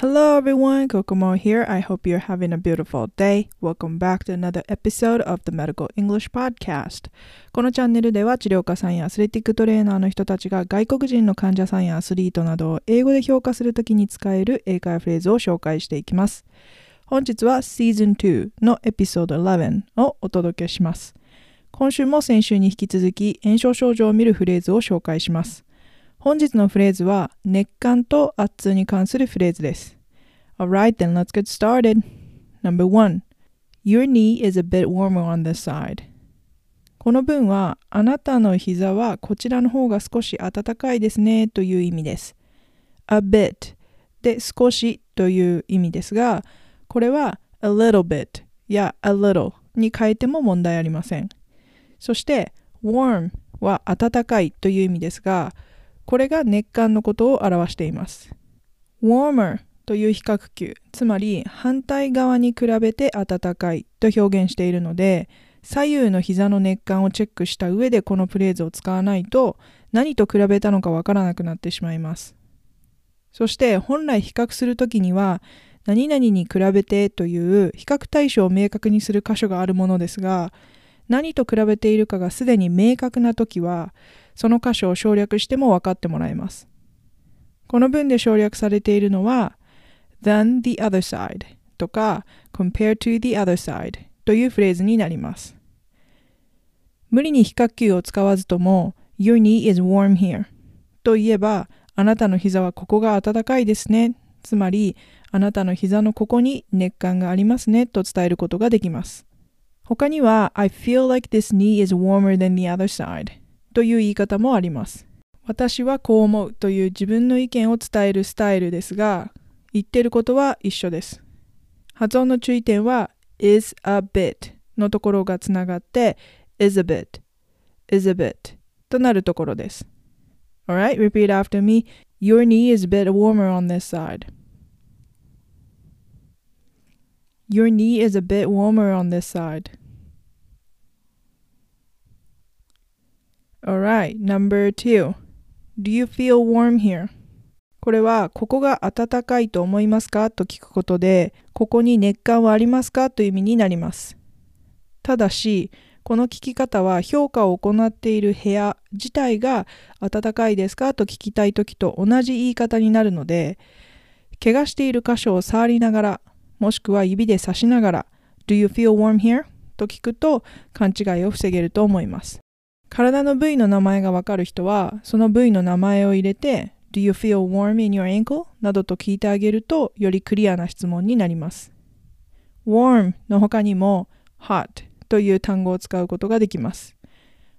Hello everyone, Kokomo here. I hope you're having a beautiful day. Welcome back to another episode of the Medical English Podcast. このチャンネルでは治療家さんやアスレティックトレーナーの人たちが外国人の患者さんやアスリートなどを英語で評価するときに使える英会話フレーズを紹介していきます。本日は Season 2のエピソード11をお届けします。今週も先週に引き続き炎症症状を見るフレーズを紹介します。本日のフレーズは熱感と圧痛に関するフレーズです。Alright, then let's get started. Number one, your knee is a bit warmer on this side. この文はあなたの膝はこちらの方が少し暖かいですねという意味です。a bit で少しという意味ですが、これは a little bit や a little に変えても問題ありません。そして warm は暖かいという意味ですが、これが熱感のことを表しています。warmer という比較級、つまり反対側に比べて暖かいと表現しているので、左右の膝の熱感をチェックした上でこのフレーズを使わないと何と比べたのかわからなくなってしまいます。そして本来比較するときには何々に比べてという比較対象を明確にする箇所があるものですが何と比べているかがすでに明確なときはその箇所を省略しても分かってもらえます。この文で省略されているのは than the other side とか compare to the other side というフレーズになります。無理に比較級を使わずとも Your knee is warm here と言えばあなたの膝はここが暖かいですね。つまりあなたの膝のここに熱感がありますねと伝えることができます。他には I feel like this knee is warmer than the other side という言い方もあります。私はこう思うという自分の意見を伝えるスタイルですが、言ってることは一緒です。発音の注意点は is a bit のところがつながって is a bit, is a bit となるところです。Alright, repeat after me. Your knee is a bit warmer on this side. Your knee is a bit warmer on this side. Alright, number two. Do you feel warm here? これは、ここが暖かいと思いますか？と聞くことで、ここに熱感はありますか？という意味になります。ただし、この聞き方は評価を行っている部屋自体が暖かいですか？と聞きたい時と同じ言い方になるので、怪我している箇所を触りながら、もしくは指で指しながら、Do you feel warm here? と聞くと勘違いを防げると思います。体の部位の名前がわかる人は、その部位の名前を入れて、Do you feel warm in your ankle? などと聞いてあげると、よりクリアな質問になります。warm の他にも hot という単語を使うことができます。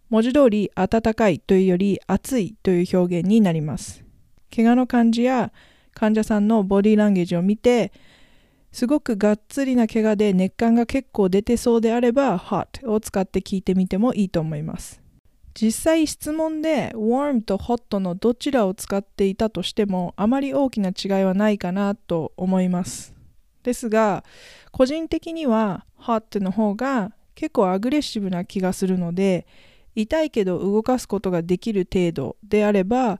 文字通り暖かいというより暑いという表現になります。怪我の感じや患者さんのボディーランゲージを見て、すごくがっつりな怪我で熱感が結構出てそうであれば hot を使って聞いてみてもいいと思います。実際質問で warm と hot のどちらを使っていたとしてもあまり大きな違いはないかなと思います。ですが個人的には hot の方が結構アグレッシブな気がするので痛いけど動かすことができる程度であれば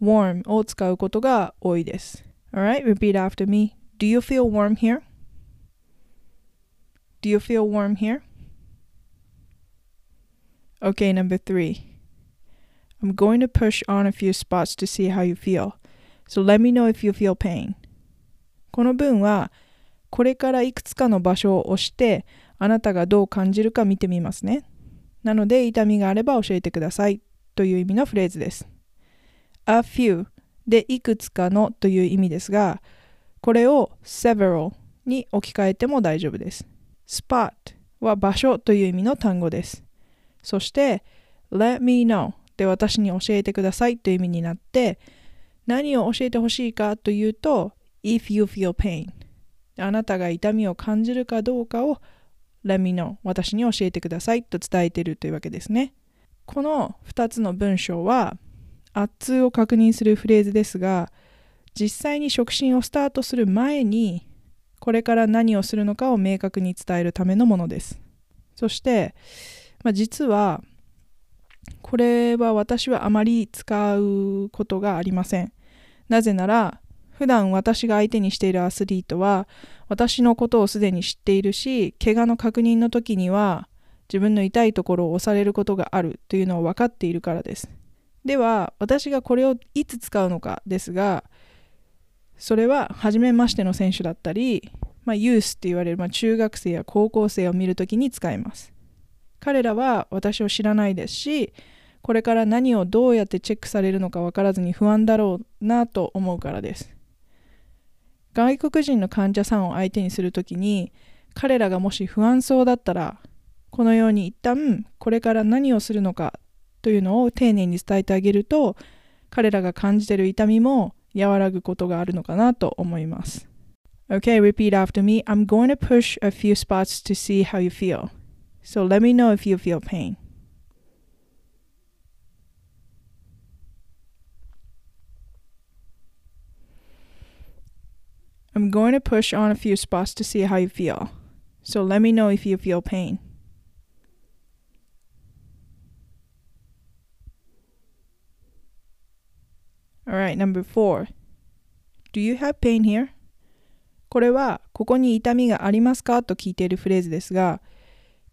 warm を使うことが多いです。Alright, repeat after me. Do you feel warm here? Do you feel warm here? Okay, number three. I'm going to push on a few spots to see how you feel. So let me know if you feel pain. この文は、これからいくつかの場所を押して、あなたがどう感じるか見てみますね。なので、痛みがあれば教えてくださいという意味のフレーズです。a few でいくつかのという意味ですが、これを several に置き換えても大丈夫です。spot は場所という意味の単語です。そして let me know で私に教えてくださいという意味になって何を教えてほしいかというと if you feel pain あなたが痛みを感じるかどうかを let me know 私に教えてくださいと伝えているというわけですね。この2つの文章は圧痛を確認するフレーズですが実際に触診をスタートする前にこれから何をするのかを明確に伝えるためのものです。そしてまあ、実はこれは私はあまり使うことがありません。なぜなら普段私が相手にしているアスリートは私のことをすでに知っているし怪我の確認の時には自分の痛いところを押されることがあるというのを分かっているからですでは私がこれをいつ使うのかですがそれは初めましての選手だったり、まあ、ユースって言われる、まあ、中学生や高校生を見るときに使います彼らは私を知らないですしこれから何をどうやってチェックされるのか分からずに不安だろうなと思うからです外国人の患者さんを相手にするときに彼らがもし不安そうだったらこのように一旦これから何をするのかというのを丁寧に伝えてあげると彼らが感じている痛みも和らぐことがあるのかなと思います。OK, repeat after me. I'm going to push a few spots to see how you feel. So let me know if you feel pain. I'm going to push on a few spots to see how you feel. So let me know if you feel pain. Alright, number four. Do you have pain here? これは、ここに痛みがありますかと聞いているフレーズですが、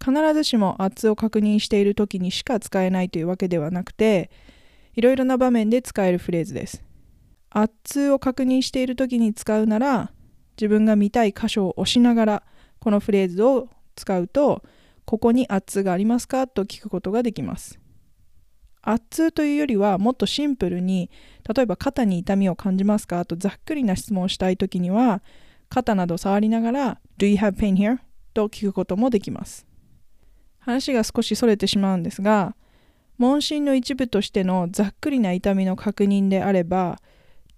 必ずしも圧を確認している時にしか使えないというわけではなくて、いろいろな場面で使えるフレーズです。圧を確認している時に使うなら、自分が見たい箇所を押しながらこのフレーズを使うとここに圧がありますか？と聞くことができます圧というよりはもっとシンプルに例えば肩に痛みを感じますか？とざっくりな質問をしたいときには肩など触りながら Do you have pain here? と聞くこともできます話が少しそれてしまうんですが問診の一部としてのざっくりな痛みの確認であれば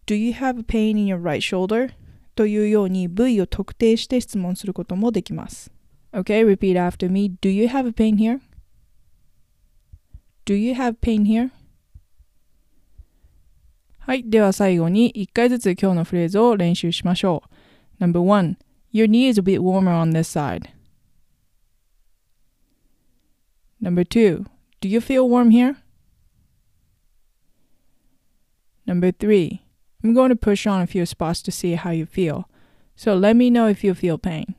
Do you have pain in your right shoulder? というように部位を特定して質問することもできます。Okay, repeat after me. Do you have a pain here? Do you have pain here? はい。では最後に1回ずつ今日のフレーズを練習しましょう。Number one, your knee is a bit warmer on this side. Number two, do you feel warm here? Number three, I'm going to push on a few spots to see how you feel. So let me know if you feel pain.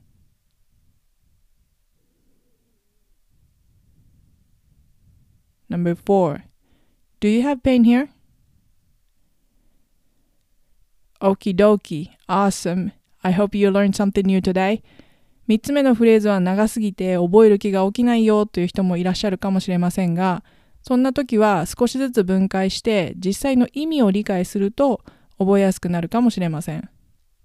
Number four, do you have pain here? Okie dokie, awesome. I hope you learned something new today. 3つ目のフレーズは長すぎて覚える気が起きないよという人もいらっしゃるかもしれませんが、そんな時は少しずつ分解して実際の意味を理解すると覚えやすくなるかもしれません。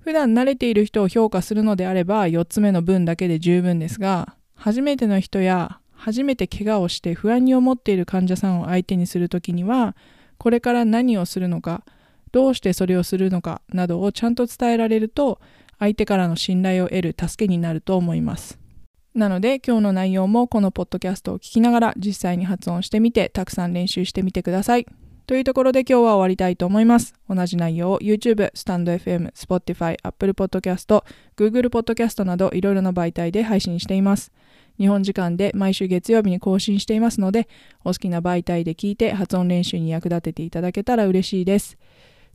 普段慣れている人を評価するのであれば4つ目の文だけで十分ですが、初めての人や初めて怪我をして不安に思っている患者さんを相手にするときには、これから何をするのか、どうしてそれをするのかなどをちゃんと伝えられると、相手からの信頼を得る助けになると思います。なので今日の内容もこのポッドキャストを聞きながら実際に発音してみてたくさん練習してみてください。というところで今日は終わりたいと思います。同じ内容を YouTube、スタンド FM、Spotify、Apple Podcast、Google Podcast などいろいろな媒体で配信しています。日本時間で毎週月曜日に更新していますので、お好きな媒体で聞いて発音練習に役立てていただけたら嬉しいです。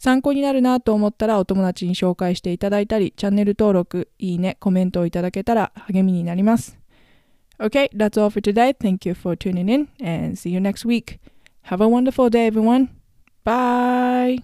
参考になるなと思ったらお友達に紹介していただいたり、チャンネル登録、いいね、コメントをいただけたら励みになります。Okay, that's all for today. Thank you for tuning in and see you next week. Have a wonderful day, everyone. Bye.